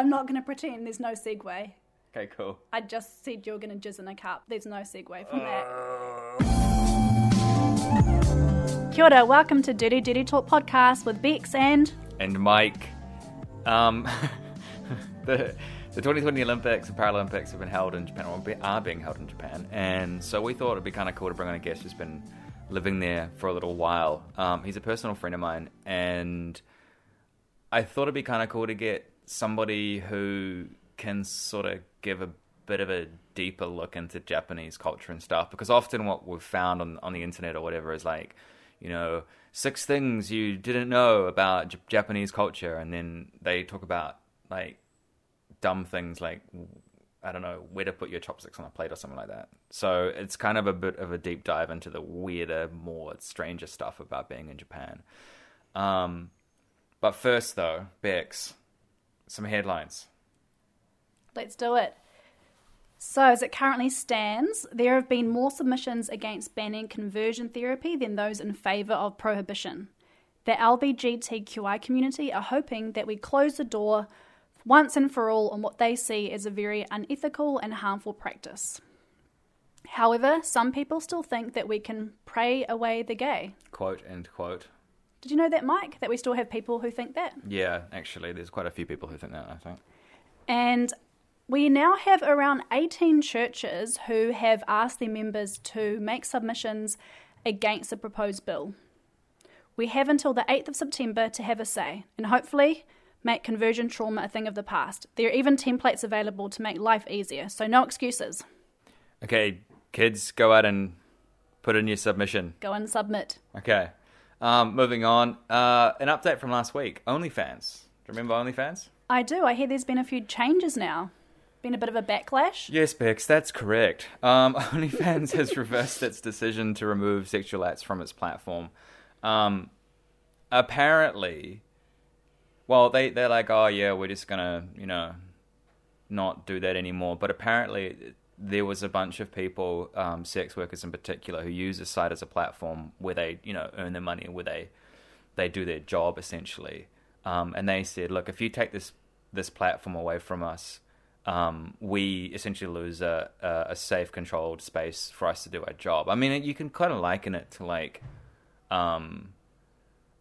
I'm not going to pretend there's no segue. Okay, cool. I just said you're going to jizz in a cup. There's no segue from that. Kia ora, welcome to Dirty Dirty Talk podcast with Bex and And Mike, um, the the 2020 Olympics and Paralympics have been held in Japan, or are being held in Japan, and so we thought it'd be kind of cool to bring on a guest who's been living there for a little while. Um, he's a personal friend of mine, and I thought it'd be kind of cool to get somebody who can sort of give a bit of a deeper look into Japanese culture and stuff. Because often what we've found on on the internet or whatever is like, you know, six things you didn't know about J- Japanese culture, and then they talk about like dumb things like I don't know where to put your chopsticks on a plate or something like that. So it's kind of a bit of a deep dive into the weirder, more stranger stuff about being in Japan. Um, but first, though, Bex, some headlines. let's do it. So, as it currently stands, there have been more submissions against banning conversion therapy than those in favour of prohibition. The LBGTQI community are hoping that we close the door once and for all on what they see as a very unethical and harmful practice. However, some people still think that we can pray away the gay. Quote end quote. Did you know that, Mike? That we still have people who think that? Yeah, actually, there's quite a few people who think that. I think. And we now have around 18 churches who have asked their members to make submissions against the proposed bill. We have until the 8th of September to have a say and hopefully make conversion trauma a thing of the past. There are even templates available to make life easier, so no excuses. Okay, kids, go out and put in your submission. Go and submit. Okay. Um, moving on. Uh, an update from last week. OnlyFans. Do you remember OnlyFans? I do. I hear there's been a few changes now. Been a bit of a backlash. Yes, Bex, that's correct. Um, OnlyFans has reversed its decision to remove sexual acts from its platform. Um, apparently, well, they they're like, oh yeah, we're just gonna, you know, not do that anymore. But apparently, there was a bunch of people, um, sex workers in particular, who use the site as a platform where they, you know, earn their money, where they they do their job essentially. Um, and they said, look, if you take this this platform away from us, um, we essentially lose a, a, a safe, controlled space for us to do our job. I mean, you can kind of liken it to like um,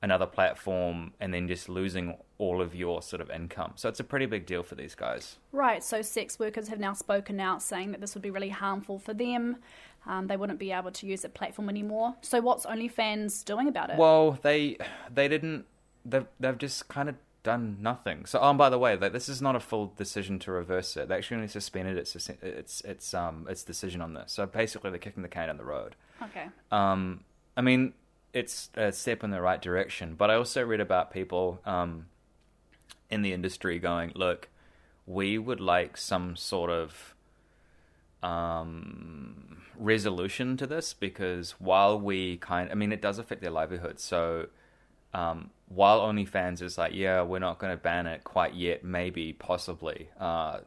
another platform and then just losing all of your sort of income. So it's a pretty big deal for these guys. Right, so sex workers have now spoken out saying that this would be really harmful for them. Um, they wouldn't be able to use the platform anymore. So what's OnlyFans doing about it? Well, they they didn't. They've they've just kind of done nothing. So, oh, and by the way, like, this is not a full decision to reverse it. They actually only suspended its its its um its decision on this. So basically, they're kicking the can down the road. okay. Um, I mean, it's a step in the right direction. But I also read about people um, in the industry going, look, we would like some sort of um, resolution to this because while we kind, I mean, it does affect their livelihood. So um, while OnlyFans is like, yeah, we're not going to ban it quite yet, maybe, possibly, uh,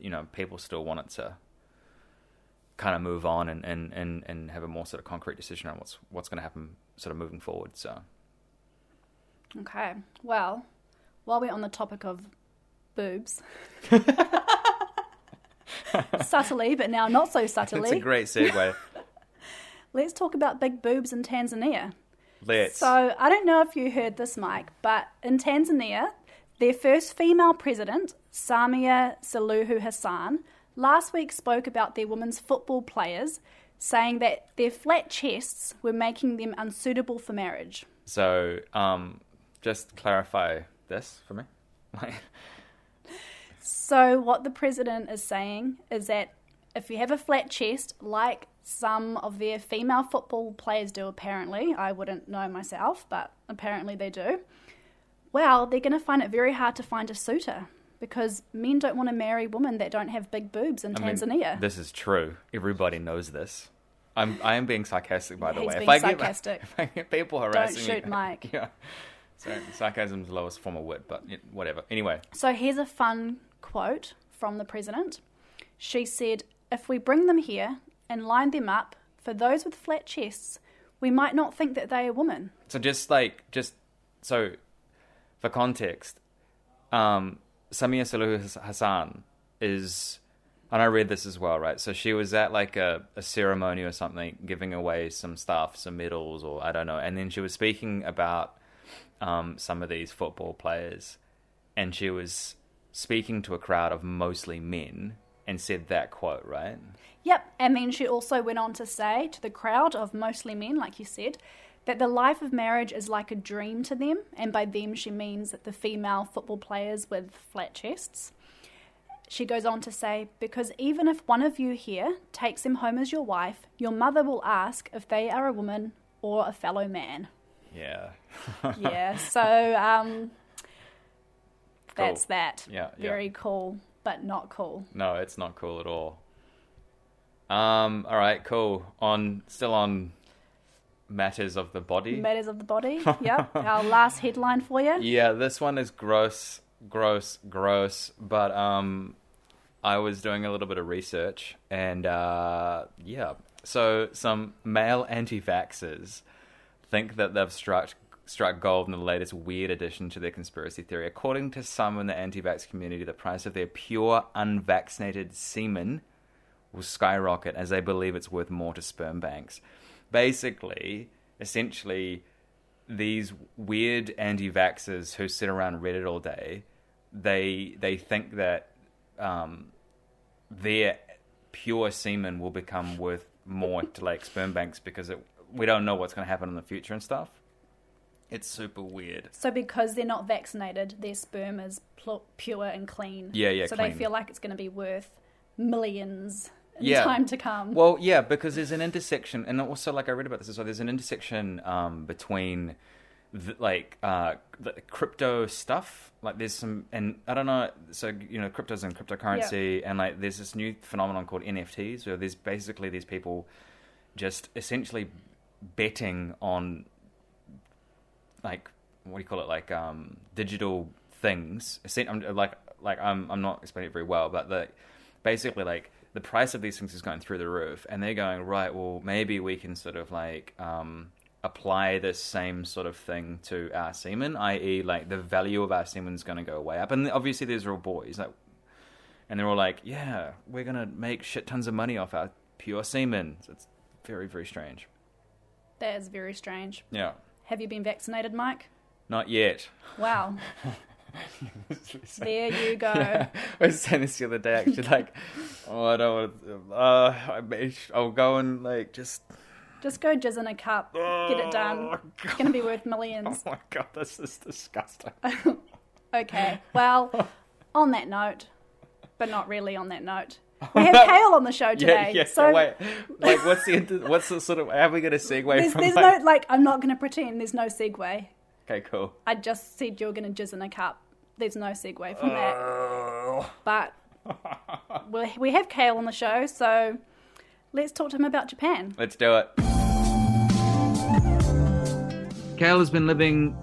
you know, people still want it to kind of move on and, and, and, and have a more sort of concrete decision on what's what's going to happen sort of moving forward. So Okay. Well, while we're on the topic of boobs, subtly, but now not so subtly. it's a great segue. let's talk about big boobs in Tanzania. Let's. So I don't know if you heard this, Mike, but in Tanzania, their first female president, Samia Suluhu Hassan, last week spoke about their women's football players, saying that their flat chests were making them unsuitable for marriage. So, um, just clarify this for me. So, what the president is saying is that if you have a flat chest, like some of their female football players do, apparently, I wouldn't know myself, but apparently they do, well, they're going to find it very hard to find a suitor because men don't want to marry women that don't have big boobs in I mean, Tanzania. this is true. Everybody knows this. I'm I am being sarcastic, by the He's way. being if I get sarcastic. if I get people harassing shoot me, Mike. Yeah. So sarcasm's the lowest form of wit, but whatever. Anyway, So here's a fun quote from the president. She said, If we bring them here and line them up, for those with flat chests, we might not think that they are women. So just like just so for context, um, Samia Suluhu Hassan is, and I read this as well, right? So she was at like a, a ceremony or something, giving away some stuff, some medals, or I don't know, and then she was speaking about um, some of these football players, and she was speaking to a crowd of mostly men and said that quote, right? Yep, and then she also went on to say to the crowd of mostly men, like you said, that the life of marriage is like a dream to them, and by them she means the female football players with flat chests. She goes on to say, because even if one of you here takes him home as your wife, your mother will ask if they are a woman or a fellow man. Yeah. yeah, so um, that's Cool. that. Yeah, yeah. Very cool, but not cool. No, it's not cool at all. Um. All right. Cool. On still on matters of the body. Matters of the body. Yep. Our last headline for you. Yeah, this one is gross, gross, gross. But um, I was doing a little bit of research, and uh, yeah, so some male anti-vaxxers think that they've struck struck gold in the latest weird addition to their conspiracy theory. According to some in the anti-vax community, the price of their pure unvaccinated semen will skyrocket as they believe it's worth more to sperm banks. Basically, essentially, these weird anti-vaxxers who sit around Reddit all day, they they think that um, their pure semen will become worth more to like sperm banks because it, we don't know what's going to happen in the future and stuff. It's super weird. So because they're not vaccinated, their sperm is pl- pure and clean. Yeah, yeah, So clean. they feel like it's going to be worth millions in Yeah. time to come. Well, yeah, because there's an intersection, and also like I read about this as well. There's an intersection um, between the, like uh, the crypto stuff. Like there's some, and I don't know. So you know, cryptos and cryptocurrency, and like there's this new phenomenon called NFTs, where there's basically these people just essentially betting on like what do you call it like um digital things like like I'm I'm not explaining it very well but the basically like the price of these things is going through the roof and they're going right well maybe we can sort of like um apply this same sort of thing to our semen i.e. like the value of our semen is going to go way up and obviously these are all boys like and they're all like yeah we're going to make shit tons of money off our pure semen so it's very very strange that is very strange. yeah Have you been vaccinated, Mike? not yet Wow. there you go. I was saying this the other day, actually. Like, oh, I don't want. To, uh, I may, I'll go and like just. Just go jizz in a cup. Get it done. Oh, It's going to be worth millions. Oh my god, this is disgusting. Okay. Well, on that note, but not really on that note, we have Kale on the show today. yeah. so wait, like, what's the what's the sort of? How are we going to segue there's, from? there's like, no, like, I'm not going to pretend there's no segue. Okay, cool. I just said you're going to jizz in a cup. There's no segue from that. But we we have Kale on the show, so let's talk to him about Japan. Let's do it. Kale has been living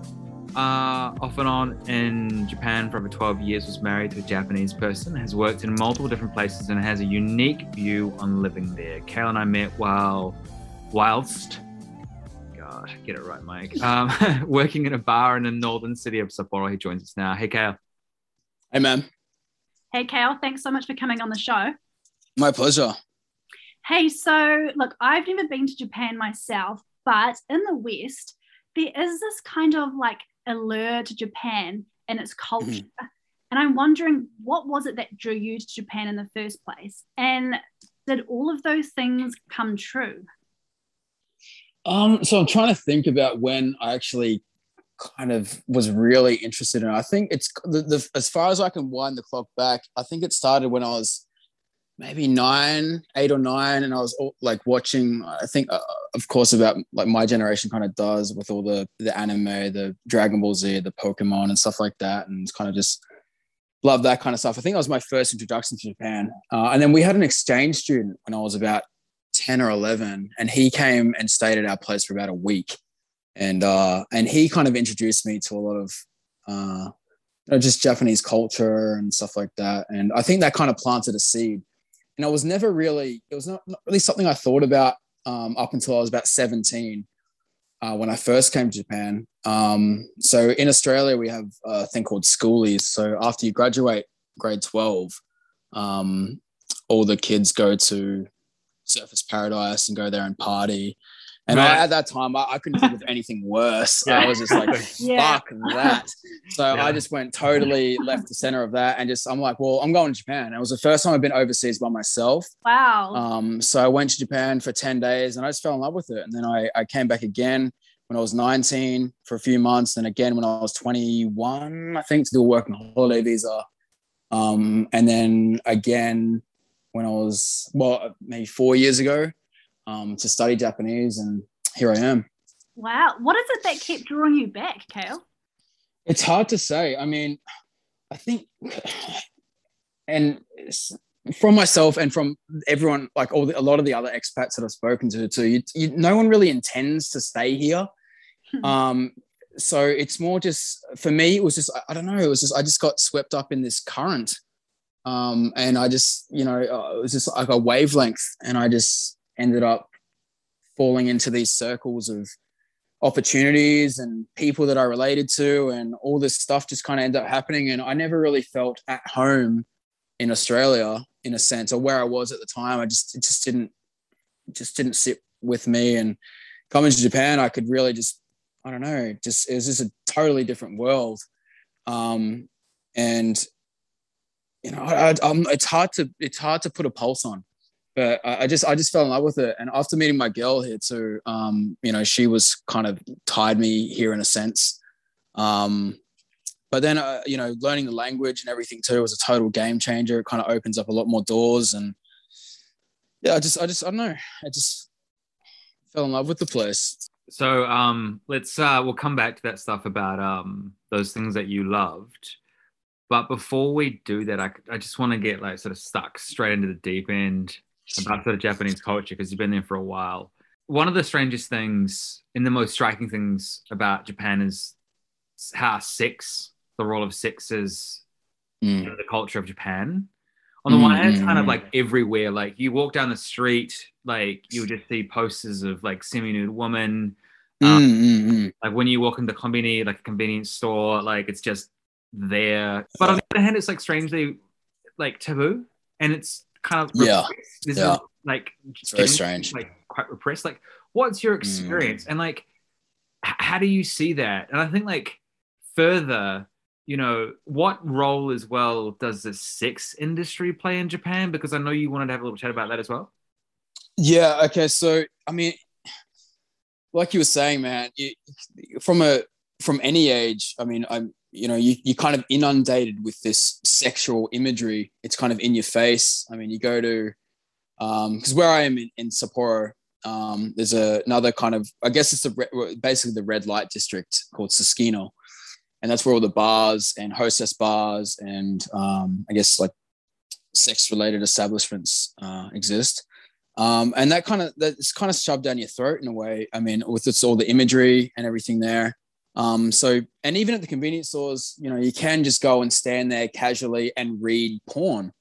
uh, off and on in Japan for over 12 years, was married to a Japanese person, has worked in multiple different places, and has a unique view on living there. Kale and I met while, whilst, God, get it right, Mike, um, working in a bar in the northern city of Sapporo. He joins us now. Hey, Kale. Hey, man. Hey, Kale, thanks so much for coming on the show. My pleasure. Hey, so look, I've never been to Japan myself, but in the West, there is this kind of like allure to Japan and its culture. And I'm wondering, what was it that drew you to Japan in the first place? And did all of those things come true? Um, so I'm trying to think about when I actually kind of was really interested in it. I think it's the, the as far as I can wind the clock back, I think it started when I was maybe nine, eight or nine, and I was all, like watching. I think, uh, of course, about like my generation kind of does with all the the anime, the Dragon Ball Z, the Pokemon, and stuff like that, and it's kind of just love that kind of stuff. I think that was my first introduction to Japan, uh, and then we had an exchange student when I was about 10 or 11 and he came and stayed at our place for about a week. And uh and he kind of introduced me to a lot of uh you know, just japanese culture and stuff like that. And i think that kind of planted a seed. And i was never really it was not, not really something i thought about um, up until i was about 17 uh, when i first came to japan. Um, so in Australia, we have a thing called schoolies. So after you graduate grade 12, um, all the kids go to Surfers Paradise and go there and party. And Right. I, at that time, I, I couldn't think of anything worse. Yeah. I was just like, Yeah. fuck that. So Yeah. I just went totally left the center of that and just, I'm like, well, I'm going to Japan. It was the first time I've been overseas by myself. Wow. Um, so I went to Japan for 10 days and I just fell in love with it. And then I, I came back again when I was 19 for a few months. And again when I was 21, I think, to do a working holiday visa. Um, and then again when I was, well, maybe four years ago um, to study Japanese. And here I am. wow. What is it that kept drawing you back, Kale? It's hard to say. I mean, I think, and from myself and from everyone, like all the, a lot of the other expats that I've spoken to, too, you, you, no one really intends to stay here. Hmm. Um, so it's more just for me. It was just I, I don't know. It was just I just got swept up in this current, um, and I just you know uh, it was just like a wavelength, and I just ended up falling into these circles of opportunities and people that I related to and all this stuff just kind of ended up happening. And I never really felt at home in Australia in a sense or where I was at the time. I just, it just didn't, just didn't sit with me. And coming to Japan, I could really just, I don't know, just, it was just a totally different world. Um, and, you know, I, it's hard to, it's hard to put a pulse on but I, I just I just fell in love with it. And after meeting my girl here too, um, you know, she was kind of tied me here in a sense. Um, but then uh, you know, learning the language and everything too was a total game changer. It kind of opens up a lot more doors, and yeah, I just I just I don't know, I just fell in love with the place. So um, let's uh, we'll come back to that stuff about um, those things that you loved. But before we do that, I, I just want to get like sort of stuck straight into the deep end about sort of Japanese culture because you've been there for a while. One of the strangest things and the most striking things about Japan is how sex, the role of sex is Mm. in the culture of Japan. On the one hand, it's kind of Mm. like everywhere. Like you walk down the street, like you would just see posters of like semi-nude women. Um, Mm, mm, mm. like when you walk into convenience, like a convenience store, like it's just there. But on the other hand, it's like strangely like taboo, and it's kind of Yeah. repressed. There's Yeah. no, like It's very strange. like quite repressed. Like, what's your Mm. experience, and like, h- how do you see that? And I think like further, you know, what role as well does the sex industry play in Japan? Because I know you wanted to have a little chat about that as well. Yeah. Okay. So, I mean, like you were saying, man, you, from a from any age, I mean, I'm you know, you you're kind of inundated with this sexual imagery. It's kind of in your face. I mean, you go to um because where I am in, in Sapporo, um, there's a, another kind of I guess it's the basically the red light district called Susukino, and that's where all the bars and hostess bars and um, I guess like sex related establishments uh, exist. Um, and that kind of that's kind of shoved down your throat in a way. I mean, with it's all the imagery and everything there. Um, so, and even at the convenience stores, you know, you can just go and stand there casually and read porn,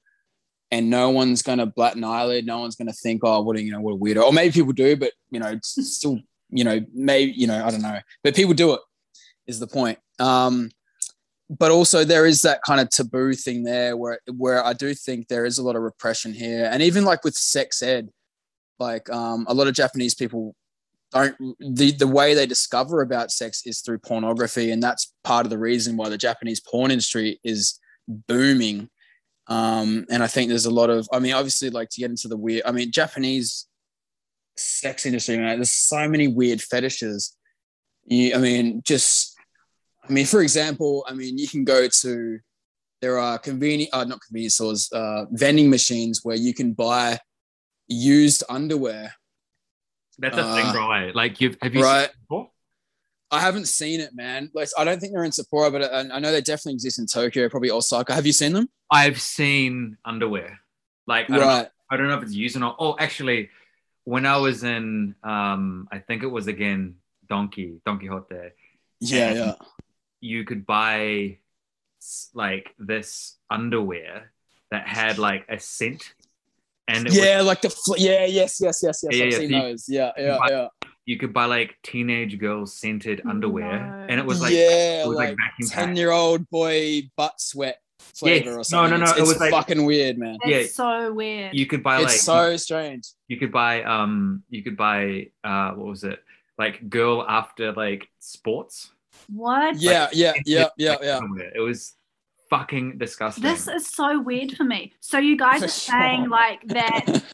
and no one's going to bat an eyelid. No one's going to think, oh, what a you know, what a weirdo. Or maybe people do, but you know, it's still, you know, maybe you know, I don't know, but people do it. Is the point. Um, but also there is that kind of taboo thing there where where I do think there is a lot of repression here, and even like with sex ed, like um, a lot of Japanese people don't the the way they discover about sex is through pornography, and that's part of the reason why the Japanese porn industry is booming. Um, and I think there's a lot of, I mean, obviously, like to get into the weird, I mean, Japanese sex industry, man, there's so many weird fetishes. You, I mean, just, I mean, for example, I mean, you can go to, there are convenient, uh, not convenience stores, uh, vending machines where you can buy used underwear. That's a thing, Uh, right? Like you've have you right. seen it before? I haven't seen it, man. Like, I don't think they're in Sapporo, but I, I know they definitely exist in Tokyo, probably Osaka. Have you seen them? I've seen underwear. Like I don't, know, Right. I don't know if it's used or not. Oh, actually, when I was in, um, I think it was again Donki Don Quixote. Yeah, yeah. You could buy like this underwear that had like a scent, and it Yeah, like the fl- yeah, yes, yes, yes, yes. Yeah, I've yeah, seen so you- those. Yeah, yeah, buy- yeah. you could buy like teenage girls scented underwear, No. and it was like yeah, it was like like ten year old boy butt sweat flavor Yes. or something. no, no, It's, it it's was like- fucking weird, man. That's Yeah. so weird. You could buy like It's so strange. you could buy um you could buy uh what was it like girl after like sports. what? Yeah, yeah, yeah, yeah, yeah. It was fucking disgusting. This is so weird for me. So you guys are saying sure. like that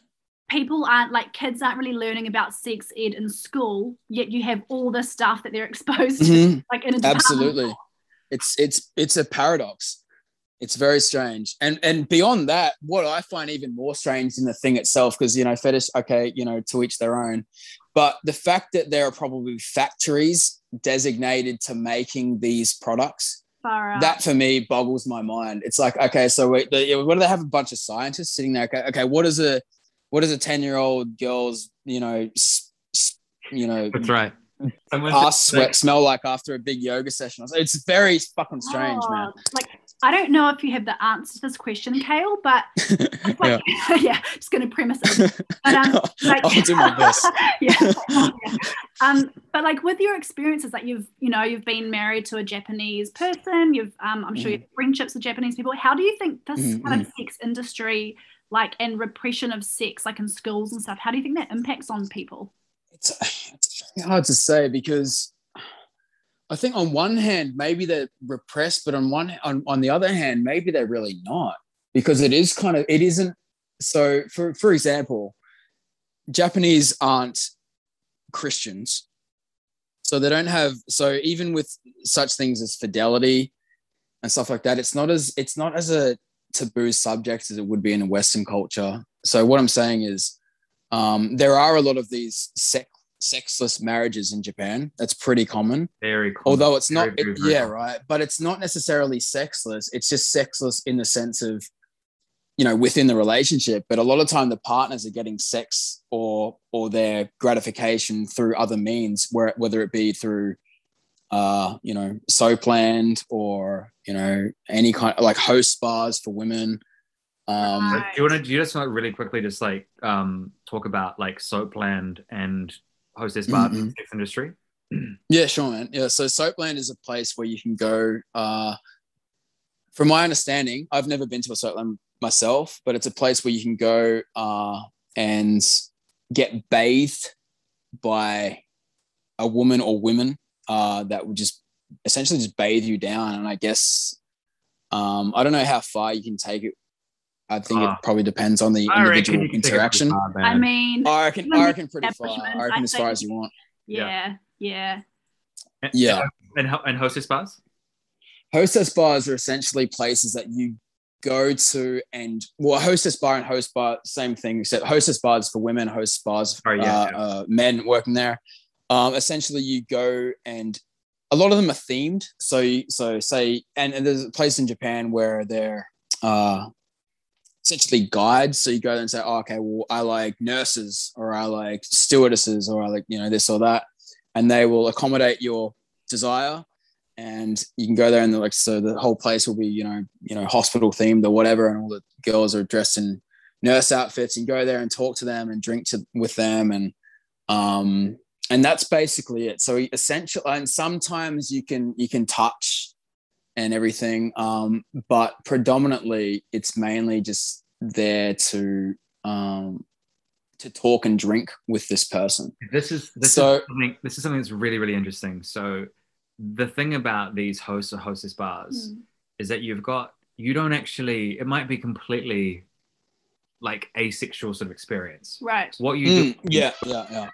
people aren't like kids aren't really learning about sex ed in school, yet you have all this stuff that they're exposed to, Mhm. like in a Absolutely. It's it's it's a paradox. It's very strange. And and beyond that, what I find even more strange in the thing itself, because you know, fetish, okay, you know, to each their own. But the fact that there are probably factories designated to making these products, Far out. that for me boggles my mind. It's like, okay, so wait, the, what do they have a bunch of scientists sitting there? Okay, okay what is a what does a 10-year-old girl's, you know, s- s- you know, That's right. Someone ass said, sweat smell like after a big yoga session. It's very fucking strange, man. Oh, Like I don't know if you have the answer to this question, Kale, but it's yeah. yeah. just going to premise it. But, um, like, I'll do my best. yeah, yeah. Um, but like with your experiences, like you've, you know, you've been married to a Japanese person. You've, um, I'm sure you have friendships with Japanese people. How do you think this Mhm, kind of sex industry, like, and repression of sex, like in schools and stuff, how do you think that impacts on people? It's, it's hard to say because I think on one hand maybe they're repressed, but on one on, on the other hand maybe they're really not because it is kind of it isn't. So for for example, Japanese aren't Christians, so they don't have so even with such things as fidelity and stuff like that, it's not as it's not as a taboo subject as it would be in a Western culture. So what I'm saying is um, there are a lot of these sex, sexless marriages in Japan. That's pretty common. very common. Although it's not, Very, very, it- yeah, right. But it's not necessarily sexless. It's just sexless in the sense of, you know, within the relationship. But a lot of time, the partners are getting sex or or their gratification through other means, where whether it be through, uh, you know, soapland or you know any kind like host bars for women. Um, But do you want to? Do you just want to really quickly just like um talk about like Soapland and Hostess Bar Mhm. in the industry? Yeah, sure, man. Yeah, so Soapland is a place where you can go. Uh, from my understanding, I've never been to a Soapland myself, but it's a place where you can go uh, and get bathed by a woman or women uh, that would just essentially just bathe you down. And I guess um, I don't know how far you can take it. I think Ah. it probably depends on the I individual you can take it pretty interaction. far. I mean, I reckon, Even I reckon pretty far. I reckon I as far think- as you want. yeah, yeah. And- Yeah. and ho- and Hostess bars. hostess bars are essentially places that you go to and well hostess bar and host bar same thing except hostess bars for women host bars Oh, yeah, uh, yeah. Uh, men working there um, essentially you go and a lot of them are themed so so say and, and there's a place in japan where they're uh, essentially guides. So you go there and say oh, okay well i like nurses or i like stewardesses or i like you know this or that. And they will accommodate your desire. And you can go there and like so the whole place will be you know you know hospital themed or whatever. And all the girls are dressed in nurse outfits. And go there and talk to them and drink to, with them. And um and that's basically it. So essential and sometimes you can you can touch and everything um but predominantly it's mainly just there to um to talk and drink with this person This is this So- is something, this is something that's really really interesting. So the thing about these hosts or hostess bars Mm. is that you've got you don't actually it might be completely like asexual sort of experience. Right. What you do Mm, yeah yeah yeah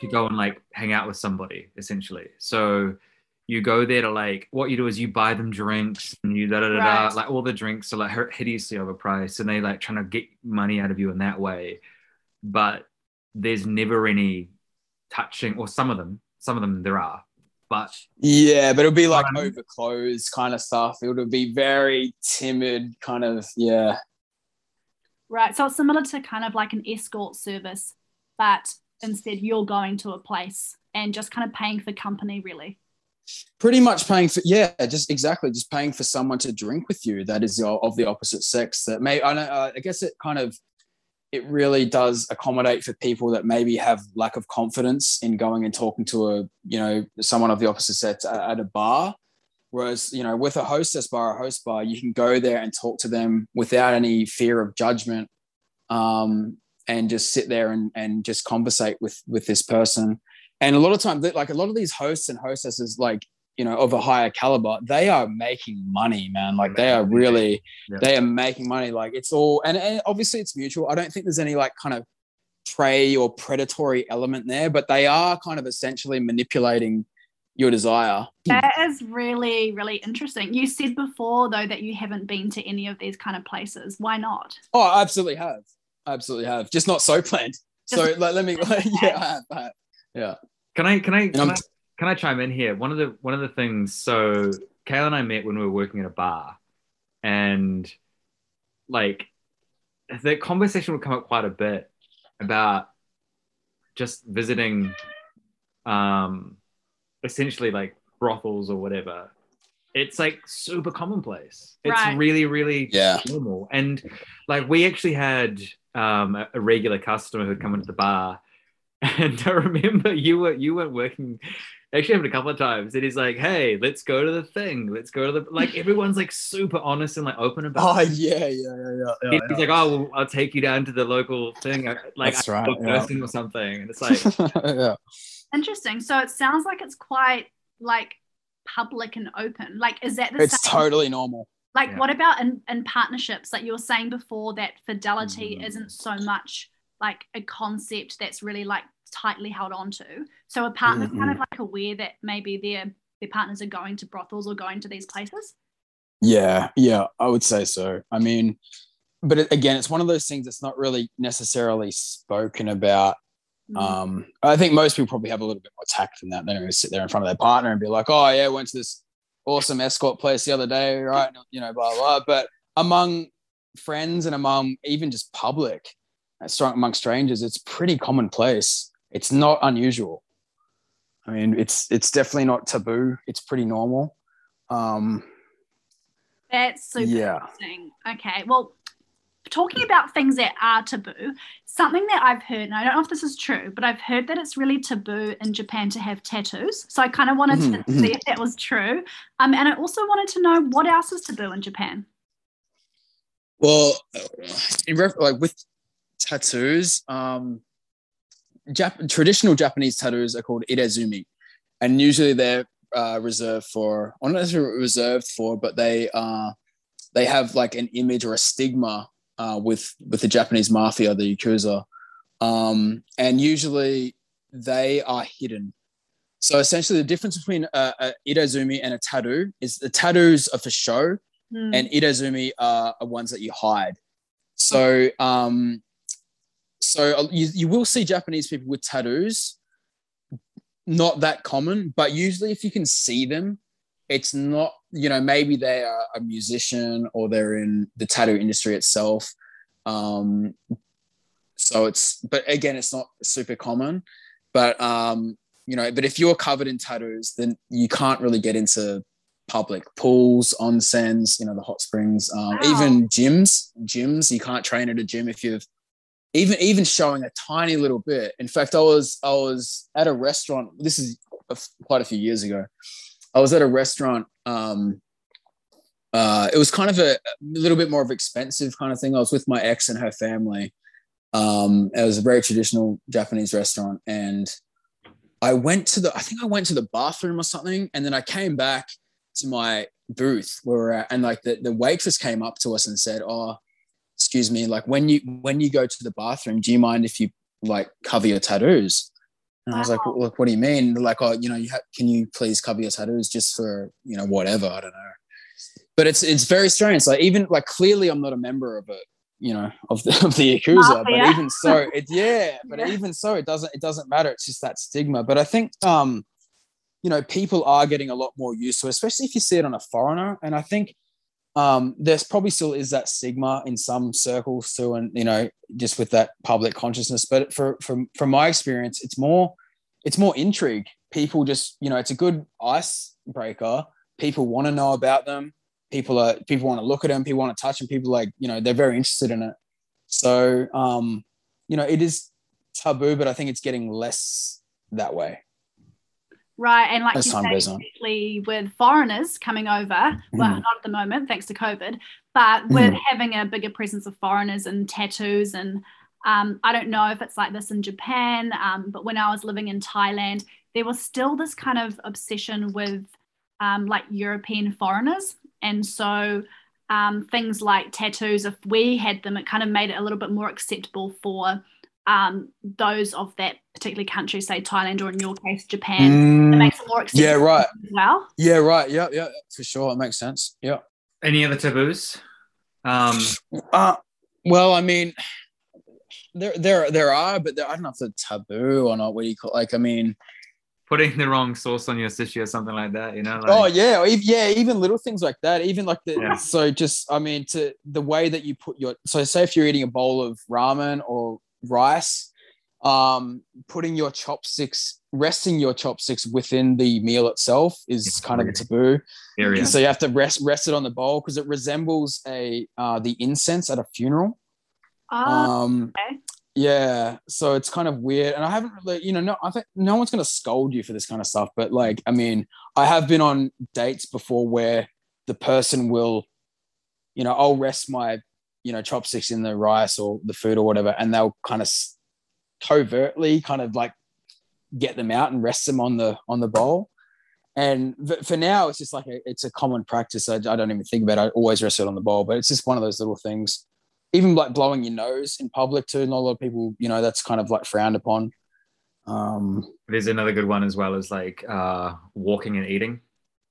to go and like hang out with somebody essentially. So you go there to like what you do is you buy them drinks and you da da da Right. da like all the drinks are like hideously overpriced and they like trying to get money out of you in that way. But there's never any touching or some of them, some of them there are. But Yeah, but it'll be like Um, over clothes kind of stuff. It would be very timid, kind of. Yeah, Right. So it's similar to kind of like an escort service, but instead you're going to a place and just kind of paying for company, really. Pretty much paying for. Yeah, just exactly, just paying for someone to drink with you that is of the opposite sex. That may I know. Uh, I guess it kind of it really does accommodate for people that maybe have lack of confidence in going and talking to a you know someone of the opposite sex at, a bar whereas you know with a hostess bar or host bar you can go there and talk to them without any fear of judgment um, and just sit there and, and just conversate with with this person and a lot of times like a lot of these hosts and hostesses like you know of a higher caliber they are making money man. Like they are really yeah. they are making money. Like it's all and, and obviously it's mutual. I don't think there's any like kind of prey or predatory element there but they are kind of essentially manipulating your desire. That is really really interesting. You said before though that you haven't been to any of these kind of places. Why not? Oh i absolutely have. I absolutely have. Just not Soapland. Just so like, let me yeah I have, I have. Yeah can i can i, can I can I chime in here? One of the one of the things. So Kayla and I met when we were working at a bar, and like the conversation would come up quite a bit about just visiting, um, essentially like brothels or whatever. It's like super commonplace. It's right. really, really yeah. normal. And like we actually had um, a, a regular customer who'd come into the bar, and I remember you were you weren't working actually happened a couple of times. And he's like, "Hey, let's go to the thing. Let's go to the like." Everyone's like super honest and like open about. Oh yeah, yeah, yeah, yeah. He's yeah. like, "Oh, well, I'll take you down to the local thing, like That's right, yeah. or something." And it's like, yeah, interesting. So it sounds like it's quite like public and open. Like, is that the? It's same? totally normal. Like, yeah. what about in in partnerships? Like you were saying before, that fidelity mm. isn't so much like a concept that's really like tightly held on to. So a partner's mm-hmm. kind of like aware that maybe their their partners are going to brothels or going to these places. Yeah, yeah, I would say so. I mean, but it, again, it's one of those things that's not really necessarily spoken about. Mm. Um, I think most people probably have a little bit more tact than that. They're going to sit there in front of their partner and be like, "Oh yeah, went to this awesome escort place the other day, right?" You know, blah blah. But among friends and among even just public, among strangers, it's pretty commonplace it's not unusual. I mean, it's it's definitely not taboo. It's pretty normal. Um, That's super yeah. interesting. Okay, well, talking about things that are taboo, something that I've heard, and I don't know if this is true, but I've heard that it's really taboo in Japan to have tattoos. So I kind of wanted mm-hmm, to mm-hmm. see if that was true. Um, and I also wanted to know what else is taboo in Japan. Well, in ref- like with tattoos, um, Jap- traditional Japanese tattoos are called irezumi, and usually they're uh, reserved for, or not necessarily reserved for, but they uh, they have like an image or a stigma uh, with with the Japanese mafia, the yakuza, um, and usually they are hidden. So essentially, the difference between a, a irezumi and a tattoo is the tattoos are for show, mm. and irezumi are, are ones that you hide. So um, so uh, you, you will see Japanese people with tattoos, not that common, but usually if you can see them, it's not, you know, maybe they are a musician or they're in the tattoo industry itself. Um, so it's, but again, it's not super common. But, um, you know, but if you're covered in tattoos, then you can't really get into public pools, onsens, you know, the hot springs, um, wow. even gyms. Gyms, you can't train at a gym if you've even even showing a tiny little bit. In fact, I was I was at a restaurant. This is quite a few years ago. I was at a restaurant. Um, uh, it was kind of a, a, little bit more of expensive kind of thing. I was with my ex and her family. Um, it was a very traditional Japanese restaurant, and I went to the. I think I went to the bathroom or something, and then I came back to my booth where at, and like the, the waitress came up to us and said, "Oh, excuse me, like when you when you go to the bathroom, do you mind if you like cover your tattoos? And I was like, look, what do you mean? They're like, oh, you know, you ha- can you please cover your tattoos just for you know whatever? I don't know. But it's it's very strange. Like even like clearly, I'm not a member of it, you know, of the of the yakuza. but even so, it yeah. But yeah. even so, it doesn't it doesn't matter. It's just that stigma. But I think um, you know, people are getting a lot more used to, it, especially if you see it on a foreigner. And I think um, there's probably still is that stigma in some circles too, and you know, just with that public consciousness. But for from from my experience, it's more it's more intrigue. People just you know, it's a good icebreaker. People want to know about them. People are people want to look at them. People want to touch them. People like you know, they're very interested in it. So, um, you know, it is taboo, but I think it's getting less that way. Right, and like As you say, with foreigners coming over, well, Mhm. not at the moment thanks to COVID, but with Mhm. having a bigger presence of foreigners and tattoos, and um, I don't know if it's like this in Japan, um, but when I was living in Thailand, there was still this kind of obsession with um, like European foreigners, and so um, things like tattoos, if we had them, it kind of made it a little bit more acceptable for um, those of that particular country, say Thailand or in your case Japan. It Mm, makes it more acceptable yeah, right. as well. Yeah, right. Yeah, yeah, for sure. It makes sense. Yeah. Any other taboos? Um, Uh, well, I mean, there, there, there are, but there, I don't know if they're taboo or not. What do you call? Like, I mean, putting the wrong sauce on your sushi or something like that. You know. Like, oh yeah, or yeah, even little things like that. Even like the Yeah. so just, I mean, to the way that you put your so say if you're eating a bowl of ramen or rice, um, putting your chopsticks, resting your chopsticks within the meal itself is Yeah, kind of a taboo. area. So you have to rest rest it on the bowl because it resembles a uh, the incense at a funeral. Oh, Um, okay. yeah, so it's kind of weird, and I haven't really, you know, no, I think no one's gonna scold you for this kind of stuff, but like, I mean, I have been on dates before where the person will, you know, I'll rest my, you know, chopsticks in the rice or the food or whatever, and they'll kind of covertly kind of like get them out and rest them on the on the bowl. And for now, it's just like a, it's a common practice. I, I don't even think about it. I always rest it on the bowl, but it's just one of those little things even like blowing your nose in public too. Not a lot of people, you know, that's kind of like frowned upon. Um, There's another good one as well as like uh, walking and eating.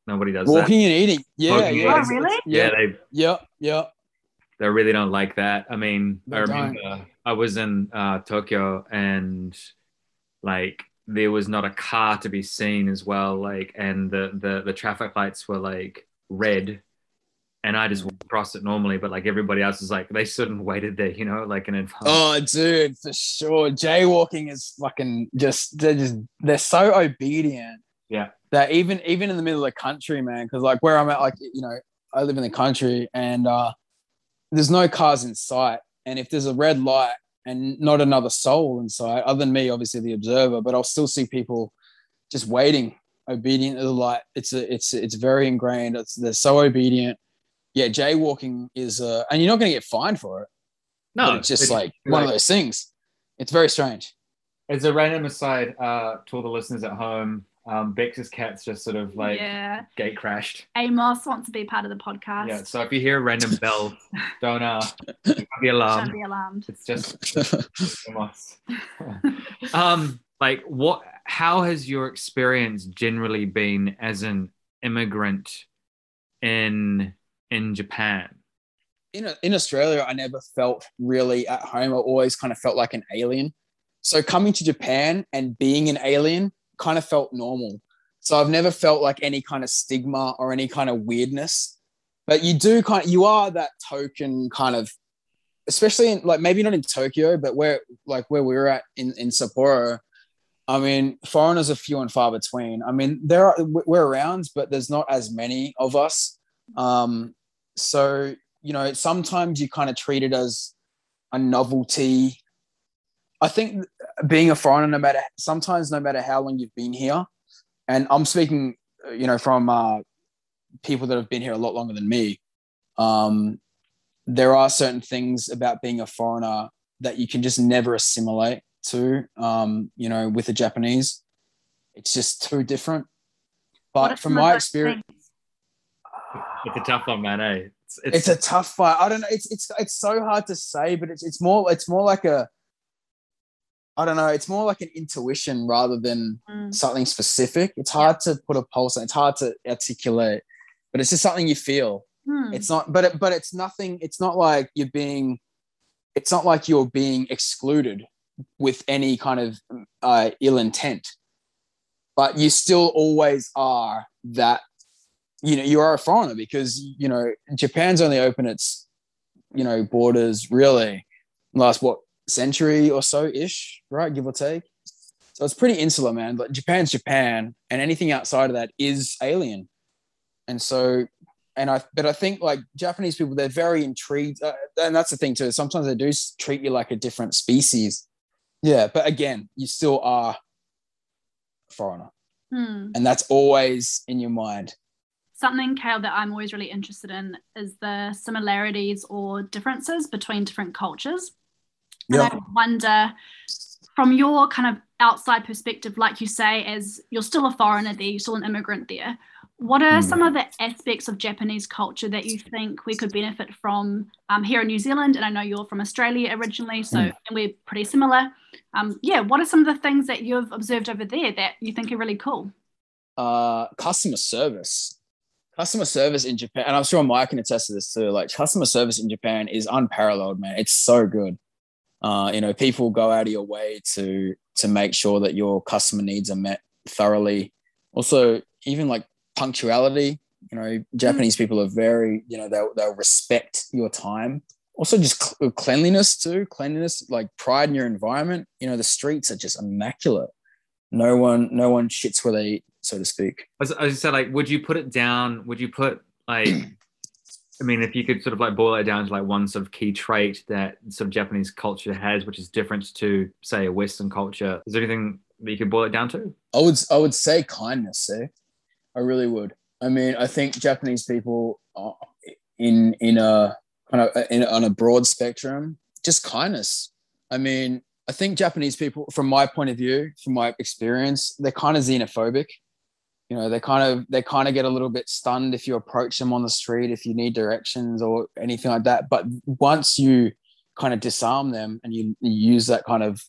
Nobody does that. walking and eating, yeah, Walking yeah, eating. Oh, really? Yeah, yeah, they yeah, yeah. They really don't like that. I mean, I remember I was in uh, Tokyo and like there was not a car to be seen as well, like and the the the traffic lights were like red, and I just walked across it normally, but like everybody else is like they stood and waited there, you know, like in advance. Oh, dude, for sure. Jaywalking is fucking just they're just they're so obedient. Yeah. That even even in the middle of the country, man, because like where I'm at, like you know, I live in the country and uh there's no cars in sight. And if there's a red light and not another soul in sight, other than me, obviously the observer, but I'll still see people just waiting, obedient to the light. It's a, it's it's very ingrained. It's they're so obedient. Yeah, jaywalking is uh and you're not gonna get fined for it. no, it's just like one of those things. It's very strange. As a random aside, uh, to all the listeners at home, um, Bex's cat's just sort of like yeah. gate crashed. Amos wants to be part of the podcast. Yeah, so if you hear a random bell, don't uh, don't be Don't alarmed. be alarmed. It's just Amos. um, like what? How has your experience generally been as an immigrant in in Japan? in in Australia, I never felt really at home. I always kind of felt like an alien. So coming to Japan and being an alien kind of felt normal. So I've never felt like any kind of stigma or any kind of weirdness. But you do kind of you are that token kind of, especially in like maybe not in Tokyo, but where like where we were at in in Sapporo. I mean, foreigners are few and far between. I mean, there are we're around, but there's not as many of us. Um, so you know, sometimes you kind of treat it as a novelty. I think being a foreigner, no matter sometimes, no matter how long you've been here, and I'm speaking, you know, from uh, people that have been here a lot longer than me. Um, there are certain things about being a foreigner that you can just never assimilate to. Um, you know, with the Japanese, it's just too different. But from my experience, things? It's a tough one, man. Eh? It's, it's a tough fight. I don't know. It's it's it's so hard to say, but it's it's more it's more like a I don't know. It's more like an intuition rather than Mm. something specific. It's hard to put a pulse on. It's hard to articulate, but it's just something you feel. Hmm. It's not, but it, but it's nothing. It's not like you're being. It's not like you're being excluded with any kind of uh, ill intent, but you still always are that. You know, you are a foreigner because you know Japan's only open its, you know, borders really last what century or so ish, right, give or take. So it's pretty insular, man. But Japan's Japan, and anything outside of that is alien. And so and I but I think like Japanese people they're very intrigued, uh, and that's the thing too. Sometimes they do treat you like a different species. Yeah, but again, you still are a foreigner, Hmm. and that's always in your mind. Something, Kale, that I'm always really interested in is the similarities or differences between different cultures. And Yeah. I wonder, from your kind of outside perspective, like you say, as you're still a foreigner there, you're still an immigrant there, what are Hmm. some of the aspects of Japanese culture that you think we could benefit from um, here in New Zealand? And I know you're from Australia originally, so Hmm. and we're pretty similar. Um, yeah, what are some of the things that you've observed over there that you think are really cool? uh, customer service. Customer service in Japan, and I'm sure Mike can attest to this too. Like customer service in Japan is unparalleled, man. It's so good. Uh, you know, people go out of your way to to make sure that your customer needs are met thoroughly. Also, even like punctuality. You know, Japanese people are very, you know, they'll they'll respect your time. Also, just cl- cleanliness too. Cleanliness, like pride in your environment. You know, the streets are just immaculate. No one, no one shits where they eat, so to speak. As I said, like, would you put it down? Would you put like, I mean, if you could sort of like boil it down to like one sort of key trait that sort of Japanese culture has, which is different to say a Western culture, is there anything that you could boil it down to? I would I would say kindness. Eh? I really would. I mean, I think Japanese people are in in a kind of in, on a broad spectrum, just kindness. I mean, I think Japanese people, from my point of view, from my experience, they're kind of xenophobic. You know, they kind of they kind of get a little bit stunned if you approach them on the street, if you need directions or anything like that. But once you kind of disarm them and you, you use that kind of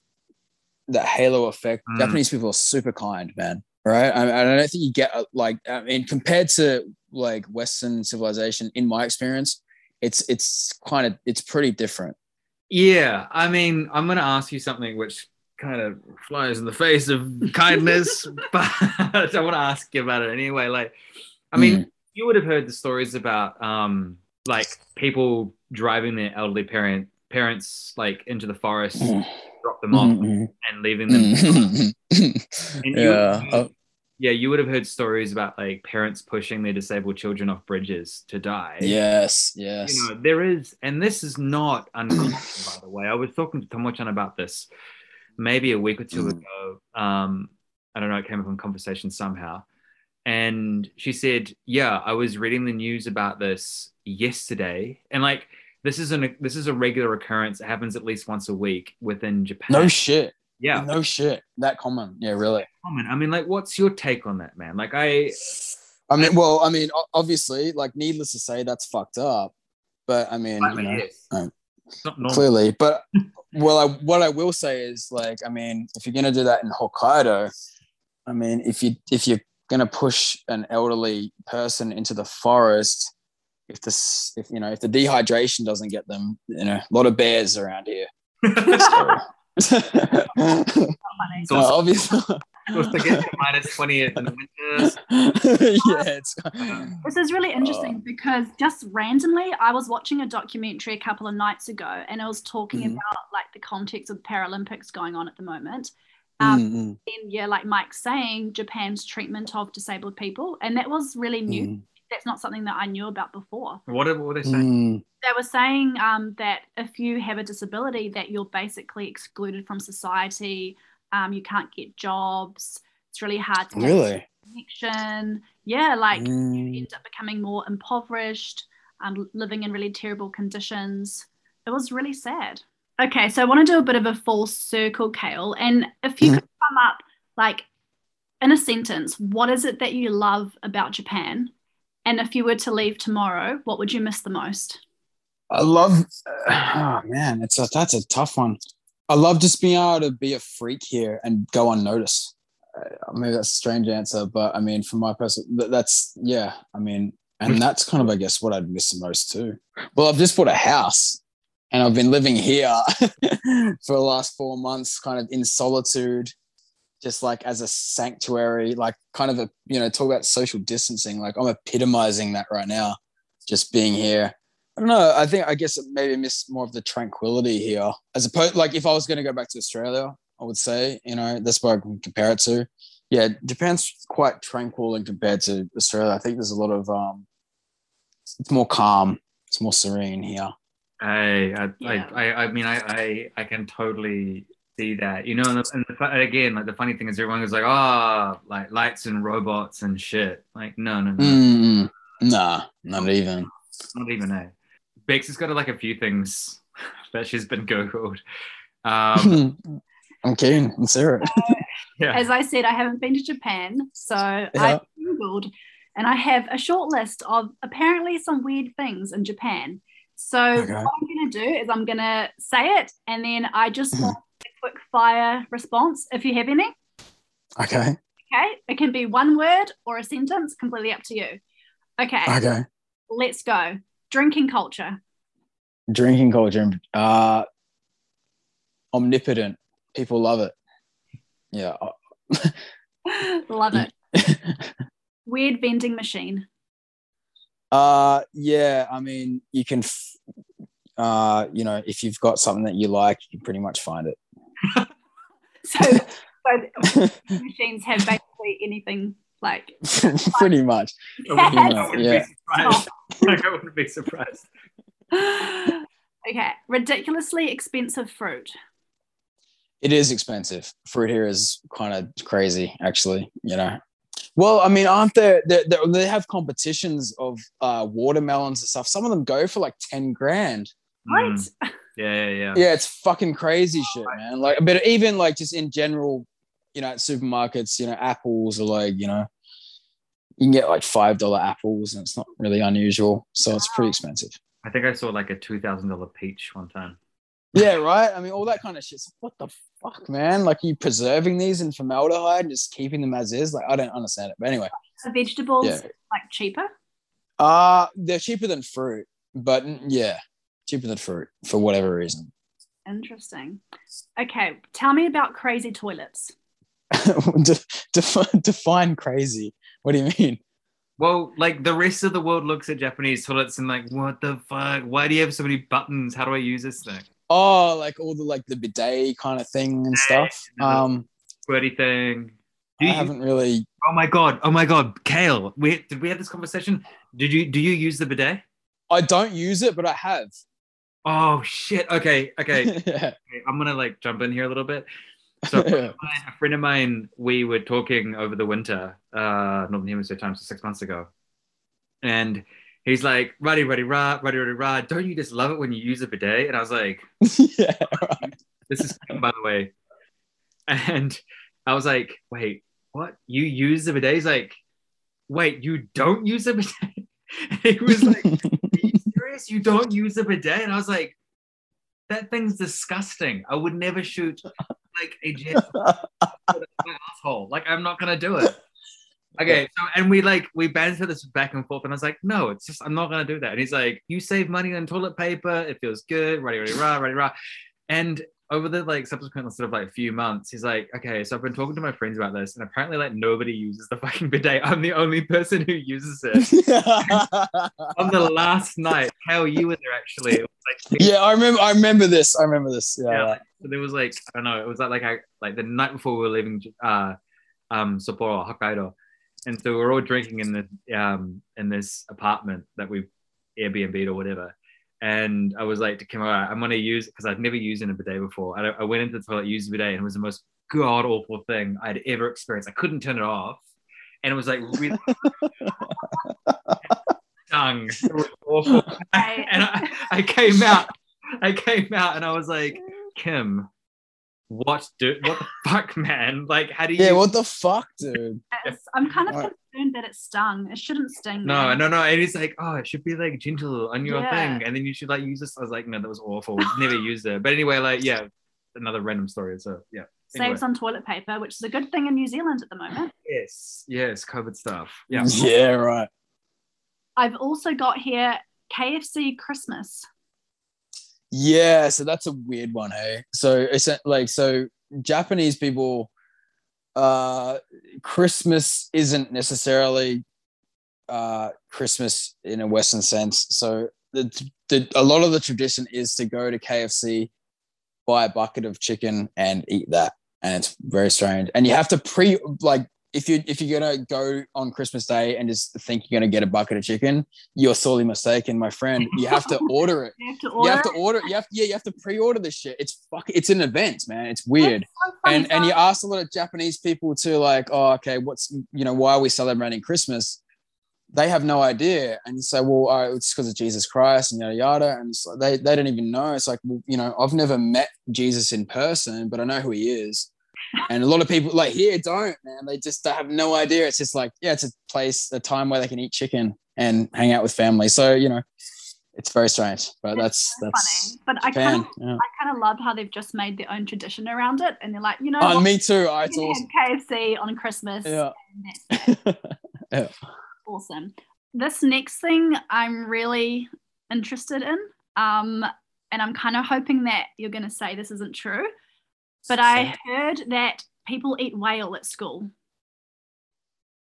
that halo effect, Mm. Japanese people are super kind, man. Right? I, I don't think you get uh, like I mean, compared to like Western civilization, in my experience, it's it's kind of it's pretty different. Yeah, I mean, I'm going to ask you something which kind of flies in the face of kindness, but I want to ask you about it anyway. Like, I mean, you would have heard the stories about um, like people driving their elderly parent parents like into the forest, Mm. drop them off, Mhm. and leaving them. Mhm. And you- yeah. Oh, yeah, you would have heard stories about like parents pushing their disabled children off bridges to die. yes. Yes. you know there is and this is not uncommon by the way i was talking to tomo-chan about this maybe a week or two Mm. ago um i don't know it came up in conversation somehow and she said yeah i was reading the news about this yesterday and like this is an this is a regular occurrence it happens at least once a week within japan no shit. yeah No shit. That common. Yeah. Really. common i mean like what's your take on that man like i I mean, well, I mean, obviously, like, needless to say, that's fucked up. But I mean, I you know, yes. um, it's not normal. Clearly. But well, I, what I will say is, like, I mean, if you're gonna do that in Hokkaido, I mean, if you if you're gonna push an elderly person into the forest, if this, if you know, if the dehydration doesn't get them, you know, a lot of bears around here. So, Funny. So- obviously, Supposed to get to minus 20 in the winters yeah, it's This is really interesting Oh. because just randomly, I was watching a documentary a couple of nights ago, and it was talking Mhm. about like the context of Paralympics going on at the moment. Um, Mm, mm, And yeah, like Mike's saying, Japan's treatment of disabled people, and that was really new. mm, That's not something that I knew about before. what are, what are they saying mm. They were saying um, that if you have a disability, that you're basically excluded from society. Um, you can't get jobs. It's really hard to Really? connection. Yeah, like Mm. end up becoming more impoverished, um, living in really terrible conditions. It was really sad. Okay, so I want to do a bit of a full circle, Kale. And if you could sum up, like, in a sentence, what is it that you love about Japan? And if you were to leave tomorrow, what would you miss the most? I love. Oh man, it's a that's a tough one. I love just being able to be a freak here and go unnoticed. Uh, maybe that's a strange answer, but I mean, from my person, that's yeah. I mean, and that's kind of, I guess, what I'd miss the most too. Well, I've just bought a house, and I've been living here for the last four months, kind of in solitude, just like as a sanctuary, like kind of a you know, talk about social distancing. Like I'm epitomizing that right now, just being here. I don't know. I think I guess maybe miss more of the tranquility here, as opposed like if I was going to go back to Australia, I would say you know that's what I can compare it to. Yeah, Japan's quite tranquil in compared to Australia. I think there's a lot of um, it's more calm. It's more serene here. I, I, Yeah. I, I, I mean, I, I, I can totally see that. You know, and, the, and the, again, like the funny thing is, everyone was like, "Ah, like lights and robots and shit." Like, no, no, no, Mm, nah, not even. not even a. Bex has got like a few things that she's been googled. Um, I'm keen. Let's hear it. yeah, As I said, I haven't been to Japan, so Yeah. I googled, and I have a short list of apparently some weird things in Japan. So Okay. what I'm going to do is I'm going to say it, and then I just Mm-hmm. want a quick fire response if you have any. Okay. Okay, it can be one word or a sentence, completely up to you. Okay, Okay. let's go. Drinking culture. Drinking culture. Uh, omnipotent. People love it. Yeah. Love it. Weird vending machine. Uh, yeah. I mean, you can, f- uh, you know, if you've got something that you like, you can pretty much find it. So, so machines have basically anything like. pretty much. I Yes. wouldn't Yeah. be like, I wouldn't be surprised. okay, ridiculously expensive fruit. It is expensive. Fruit here is kind of crazy, actually. You know. Well, I mean, aren't there? They, they, they have competitions of uh, watermelons and stuff. Some of them go for like ten grand. Right. Mm, yeah, yeah, yeah. Yeah, it's fucking crazy shit, man. Like, but even like just in general, you know, at supermarkets, you know, apples are like, you know, you can get like five dollar apples, and it's not really unusual. So it's pretty expensive. I think I saw like a two thousand dollar peach one time. Yeah, right. I mean, all that kind of shit. What the fuck, man? Like, you preserving these in formaldehyde and just keeping them as is? Like, I don't understand it. But anyway, Are vegetables yeah. like cheaper? Uh they're cheaper than fruit, but yeah, cheaper than fruit for whatever reason. Interesting. Okay, tell me about crazy toilets. De- defi- define crazy. What do you mean? Well, like the rest of the world looks at Japanese toilets and like, what the fuck? Why do you have so many buttons? How do I use this thing? Oh, like all the like the bidet kind of thing and stuff. Um, Squirty thing. Do I you, haven't really. oh my god! Oh my god! Kale, we, did we have this conversation? Did you do you use the bidet? I don't use it, but I have. Oh shit! Okay, okay. yeah. okay, I'm gonna like jump in here a little bit. So a friend of mine- a friend of mine, we were talking over the winter, uh, Northern Hemisphere time, so six months ago, and he's like, "Ruddy, ruddy, rah, ruddy, ruddy, rah. Don't you just love it when you use a bidet?" And I was like, yeah. Right. "This is by the way," and I was like, "Wait, what? You use the bidet?" He's like, "Wait, you don't use a bidet?" And he was like, "Are you serious? You don't use a bidet?" And I was like, "That thing's disgusting. I would never shoot like a my asshole. Like I'm not gonna do it." Okay, so and we like we banter this back and forth, and I was like, "No, it's just I'm not gonna do that." And he's like, "You save money on toilet paper. It feels good. Ready, ready, rah, ready, rah." And over the like subsequent sort of like few months, he's like, "Okay, so I've been talking to my friends about this, and apparently like nobody uses the fucking bidet. I'm the only person who uses it." on the last night, how you were there actually? Like, yeah, I remember. I remember this. I remember this. Yeah. yeah, like, so there was like I don't know. It was like like I like the night before we were leaving uh um Sapporo Hokkaido, and so we are all drinking in the um in this apartment that we Airbnb or whatever. And I was like to Kim, all right, I'm gonna use because I'd never used in a bidet before. I, I went into the toilet, used the bidet, and it was the most god awful thing I'd ever experienced. I couldn't turn it off, and it was like really tongue. It was awful. I- and I, I came out, I came out, and I was like, Kim, what do what the fuck, man? Like, how do you? Yeah. What the fuck, dude? I'm kind of Right. Concerned that it stung. It shouldn't sting. no, man. no, no. And he's like, oh, it should be like gentle on your Yeah. thing, and then you should like use this. I was like, no, that was awful. Never used it. But anyway, like, yeah, another random story. So yeah. Anyway. Saves on toilet paper, which is a good thing in New Zealand at the moment. Yes, yes, COVID stuff. Yeah. Yeah. Right. I've also got here KFC Christmas. Yeah, so that's a weird one, hey. So it's like so Japanese people uh Christmas isn't necessarily uh Christmas in a western sense. So the, the a lot of the tradition is to go to KFC, buy a bucket of chicken and eat that. And it's very strange. And you have to pre like if you if you're gonna go on Christmas Day and just think you're gonna get a bucket of chicken, you're sorely mistaken, my friend. You have to order it. You have to You order. have to order. You have yeah. You have to pre-order this shit. It's fuck. It's an event, man. It's weird. So. And and you ask a lot of Japanese people to like, oh, okay, what's you know why are we celebrating Christmas? They have no idea, and you say, well, oh, it's because of Jesus Christ and yada yada, and like, they they don't even know. It's like, well, you know, I've never met Jesus in person, but I know who he is. And a lot of people like here don't, man. They just they have no idea. It's just like, yeah, it's a place, a time where they can eat chicken and hang out with family. So you know, it's very strange, but that's so that's funny. But I kind of Yeah. I kind of love how they've just made their own tradition around it, and they're like, you know, Oh, what? me too. Oh, it's awesome. KFC on Christmas. Yeah. that's awesome. This next thing I'm really interested in, um, and I'm kind of hoping that you're going to say this isn't true, but I heard that people eat whale at school.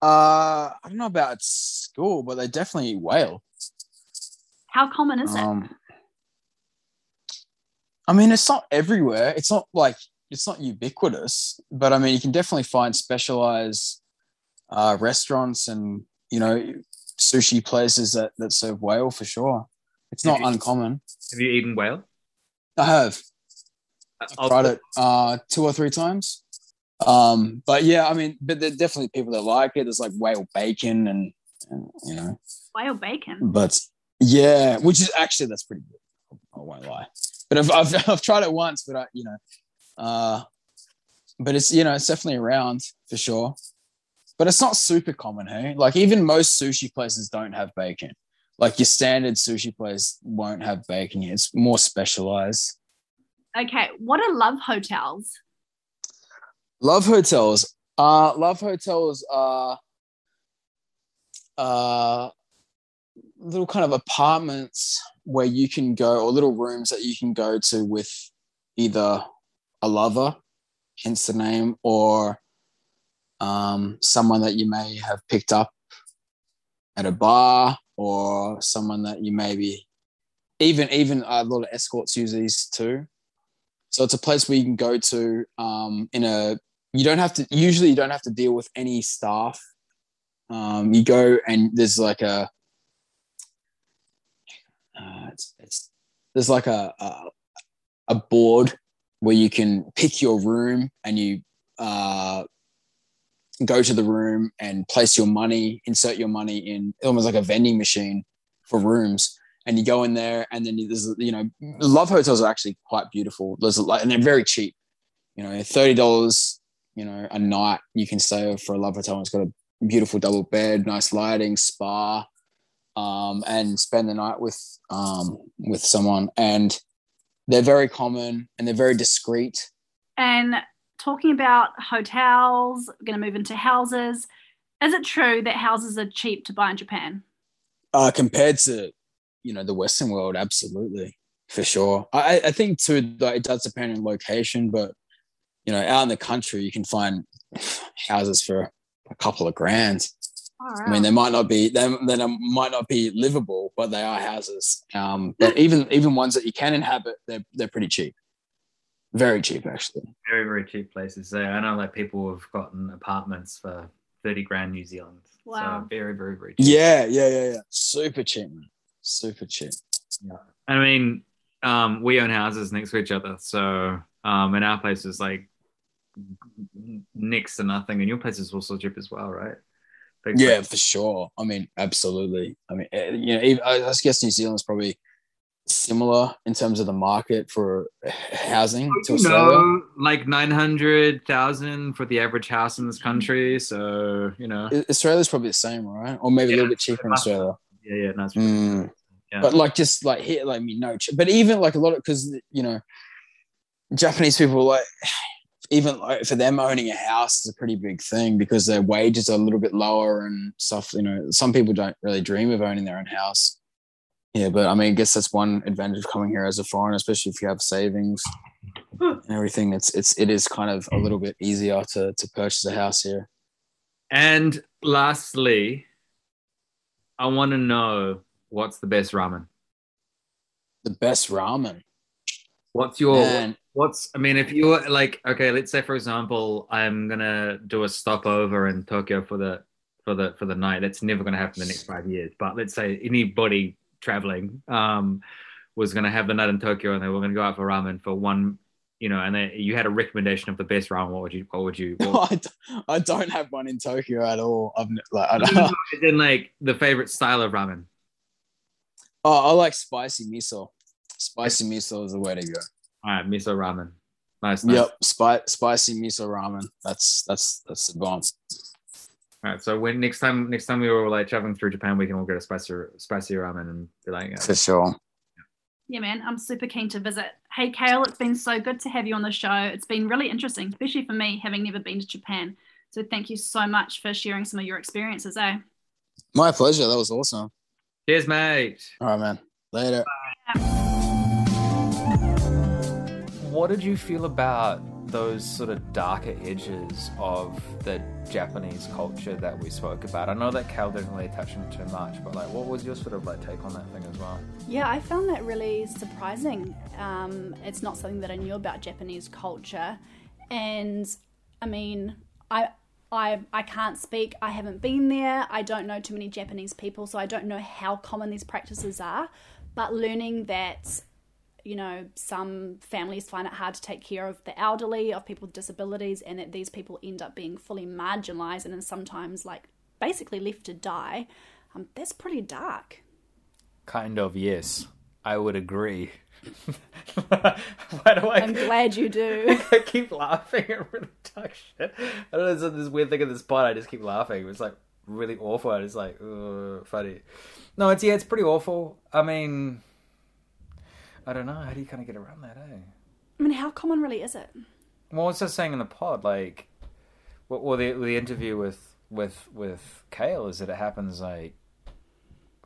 Uh, I don't know about school, but they definitely eat whale. How common is it? Um, I mean, it's not everywhere. It's not like it's not ubiquitous, but I mean, you can definitely find specialized uh, restaurants and you know sushi places that that serve whale for sure. It's not you- uncommon. Have you eaten whale? I have. I'll- tried it uh, two or three times. Um, but yeah, I mean, but there's definitely people that like it. There's like whale bacon and, and you know, Whale bacon. but yeah, which is actually that's pretty good. I won't lie. But I've I've, I've tried it once, but I you know, uh, but it's you know it's definitely around for sure. But it's not super common, hey. Like even most sushi places don't have bacon. Like your standard sushi place won't have bacon. It's more specialized. Okay, what are love hotels? Love hotels. Uh love hotels are uh little kind of apartments where you can go or little rooms that you can go to with either a lover, hence the name, or um someone that you may have picked up at a bar or someone that you maybe even even a lot of escorts use these too. So it's a place where you can go to um, in a. You don't have to. Usually, you don't have to deal with any staff. Um, you go and there's like a. Uh, it's, it's there's like a, a a board where you can pick your room and you uh, go to the room and place your money, insert your money in almost like a vending machine for rooms and you go in there and then there's you know love hotels are actually quite beautiful there's like and they're very cheap you know $30 you know a night you can stay for a love hotel and it's got a beautiful double bed nice lighting spa um, and spend the night with um, with someone and they're very common and they're very discreet And talking about hotels, we're going to move into houses. Is it true that houses are cheap to buy in Japan? uh, compared to you know the western world absolutely for sure i i think too that it does depend on location but you know out in the country you can find houses for a couple of grand All i mean they might not be they, they might not be livable but they are houses um but even even ones that you can inhabit they're they're pretty cheap very cheap actually Very, very cheap places. So I know like people have gotten apartments for 30 grand New Zealand. Wow. So very, very, very cheap. yeah yeah yeah yeah super cheap man super cheap Yeah. I mean, um, we own houses next to each other. So um, and our place is like next to nothing. And your place is also cheap as well, right? Big Yeah, place. for sure. I mean, absolutely. I mean, eh, you know, even, I guess New Zealand's probably similar in terms of the market for housing to You Australia. know, like 900,000 for the average house in this country. So, you know, Australia's probably the same, right? Or maybe a little bit cheaper in Australia. Yeah, yeah, nice. Mm. Yeah. But like, just like here, like, me, no, ch- but even like a lot of because you know, Japanese people like even like for them owning a house is a pretty big thing because their wages are a little bit lower and stuff. You know, some people don't really dream of owning their own house. Yeah, but I mean, I guess that's one advantage of coming here as a foreigner, especially if you have savings and everything. It's it's it is kind of a little bit easier to to purchase a house here. And lastly, I want to know what's the best ramen? The best ramen. What's your Man, What's I mean, if you were like, okay, let's say for example, I'm gonna do a stopover in Tokyo for the for the for the night. That's never gonna happen in the next five years. But let's say anybody traveling um, was gonna have the night in Tokyo and they were gonna go out for ramen for one, you know, and then you had a recommendation of the best ramen. What would you? What would you? What, I, don't, I don't have one in Tokyo at all. I've like I don't, no, in like the favorite style of ramen. oh, I like spicy miso. Spicy miso is the way to go. All right, miso ramen. Nice. nice. Yep, Spi- spicy miso ramen. That's that's that's the bomb. All right. So when next time next time we were like traveling through Japan, we can all get a spicy spicy ramen and be like, yeah. For sure. Yeah, man, I'm super keen to visit. Hey, Kale, it's been so good to have you on the show. It's been really interesting, especially for me, having never been to Japan. So thank you so much for sharing some of your experiences, eh? My pleasure. That was awesome. cheers, mate. All right, man. Later. What did you feel about those sort of darker edges of the Japanese culture that we spoke about? I know that Cal didn't really touch on too much, but like, what was your sort of like take on that thing as well? Yeah, I found that really surprising. Um, it's not something that I knew about Japanese culture, and I mean, I. I, I can't speak. I haven't been there. I don't know too many Japanese people, so I don't know how common these practices are. But learning that, you know, some families find it hard to take care of the elderly, of people with disabilities, and that these people end up being fully marginalized and then sometimes, like, basically left to die, um, that's pretty dark. Kind of, yes. I would agree. Why do I? I'm glad you do. I keep laughing at really dark shit. I don't know, it's this weird thing in this pod. I just keep laughing. It's like really awful. It's like funny. No, it's yeah, it's pretty awful. I mean, I don't know. How do you kind of get around that? Eh? I mean, how common really is it? Well, what's I saying in the pod? Like, well, well, the the interview with with with Kale is that it happens like,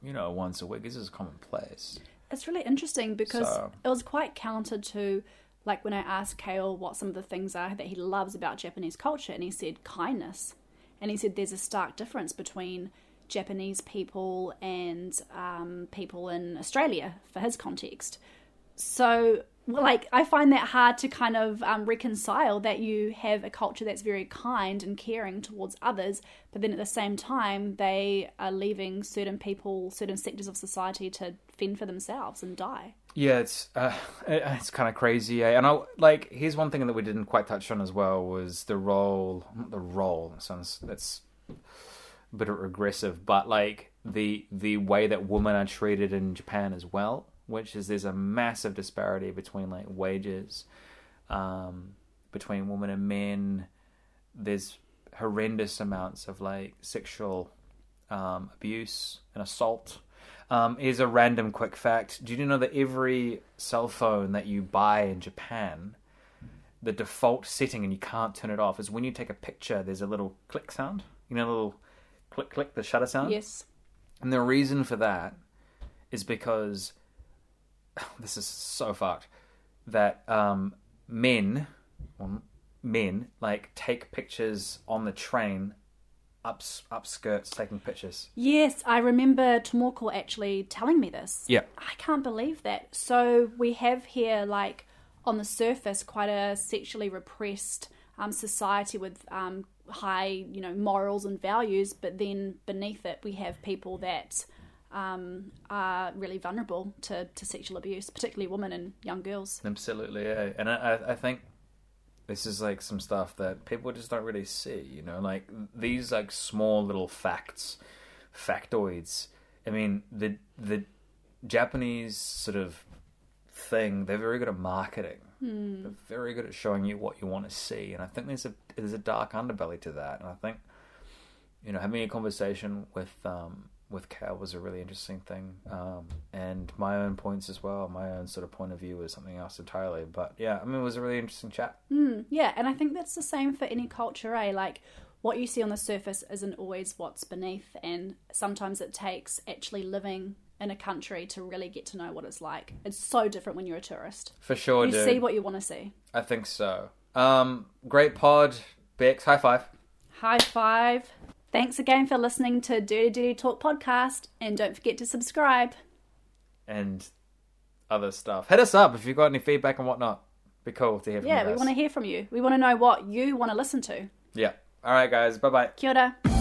you know, once a week. This is commonplace. It's really interesting because So- it was quite counter to like when I asked Kale what some of the things are that he loves about Japanese culture, and he said kindness. And he said there's a stark difference between Japanese people and um, people in Australia for his context. So, like, I find that hard to kind of um, reconcile that you have a culture that's very kind and caring towards others, but then at the same time, they are leaving certain people, certain sectors of society to fend for themselves and die. Yeah, it's uh, it's kind of crazy, eh? And I like here's one thing that we didn't quite touch on as well was the role, the role. That sounds that's a bit of regressive, but like the the way that women are treated in Japan as well, which is there's a massive disparity between like wages, um, between women and men. There's horrendous amounts of like sexual um, abuse and assault. Um, here's a random quick fact. Do you know that every cell phone that you buy in Japan, the default setting, and you can't turn it off, is when you take a picture, there's a little click sound. You know, a little click, click, the shutter sound? Yes. And the reason for that is because this is so fucked that um, men, well, men, like take pictures on the train, up up skirts, taking pictures. Yes, I remember Tomoko actually telling me this. Yeah. I can't believe that. So we have here, like, on the surface, quite a sexually repressed um, society with um, high, you know, morals and values, but then beneath it, we have people that um, are really vulnerable to, to sexual abuse, particularly women and young girls. Absolutely, yeah. And I, I- I think this is like some stuff that people just don't really see, you know, like these like small little facts, factoids. I mean, the the Japanese sort of thing, they're very good at marketing. They're very good at showing you what you want to see, and I think there's a there's a dark underbelly to that. And I think, you know, having a conversation with um, with Cal was a really interesting thing, um, and my own points as well. My own sort of point of view was something else entirely. But yeah, I mean, it was a really interesting chat. Mm, yeah, and I think that's the same for any culture, eh? Like, what you see on the surface isn't always what's beneath, and sometimes it takes actually living in a country to really get to know what it's like. It's so different when you're a tourist. For sure, you dude. see what you want to see. I think so. Um, great pod, Bex. High five. High five. Thanks again for listening to Dirty Dirty Talk podcast, and don't forget to subscribe. and other stuff. Hit us up if you've got any feedback and whatnot. Be cool to hear from Yeah, you we want to hear from you. We want to know what you want to listen to. Yeah. All right, guys. Bye bye. Kia ora.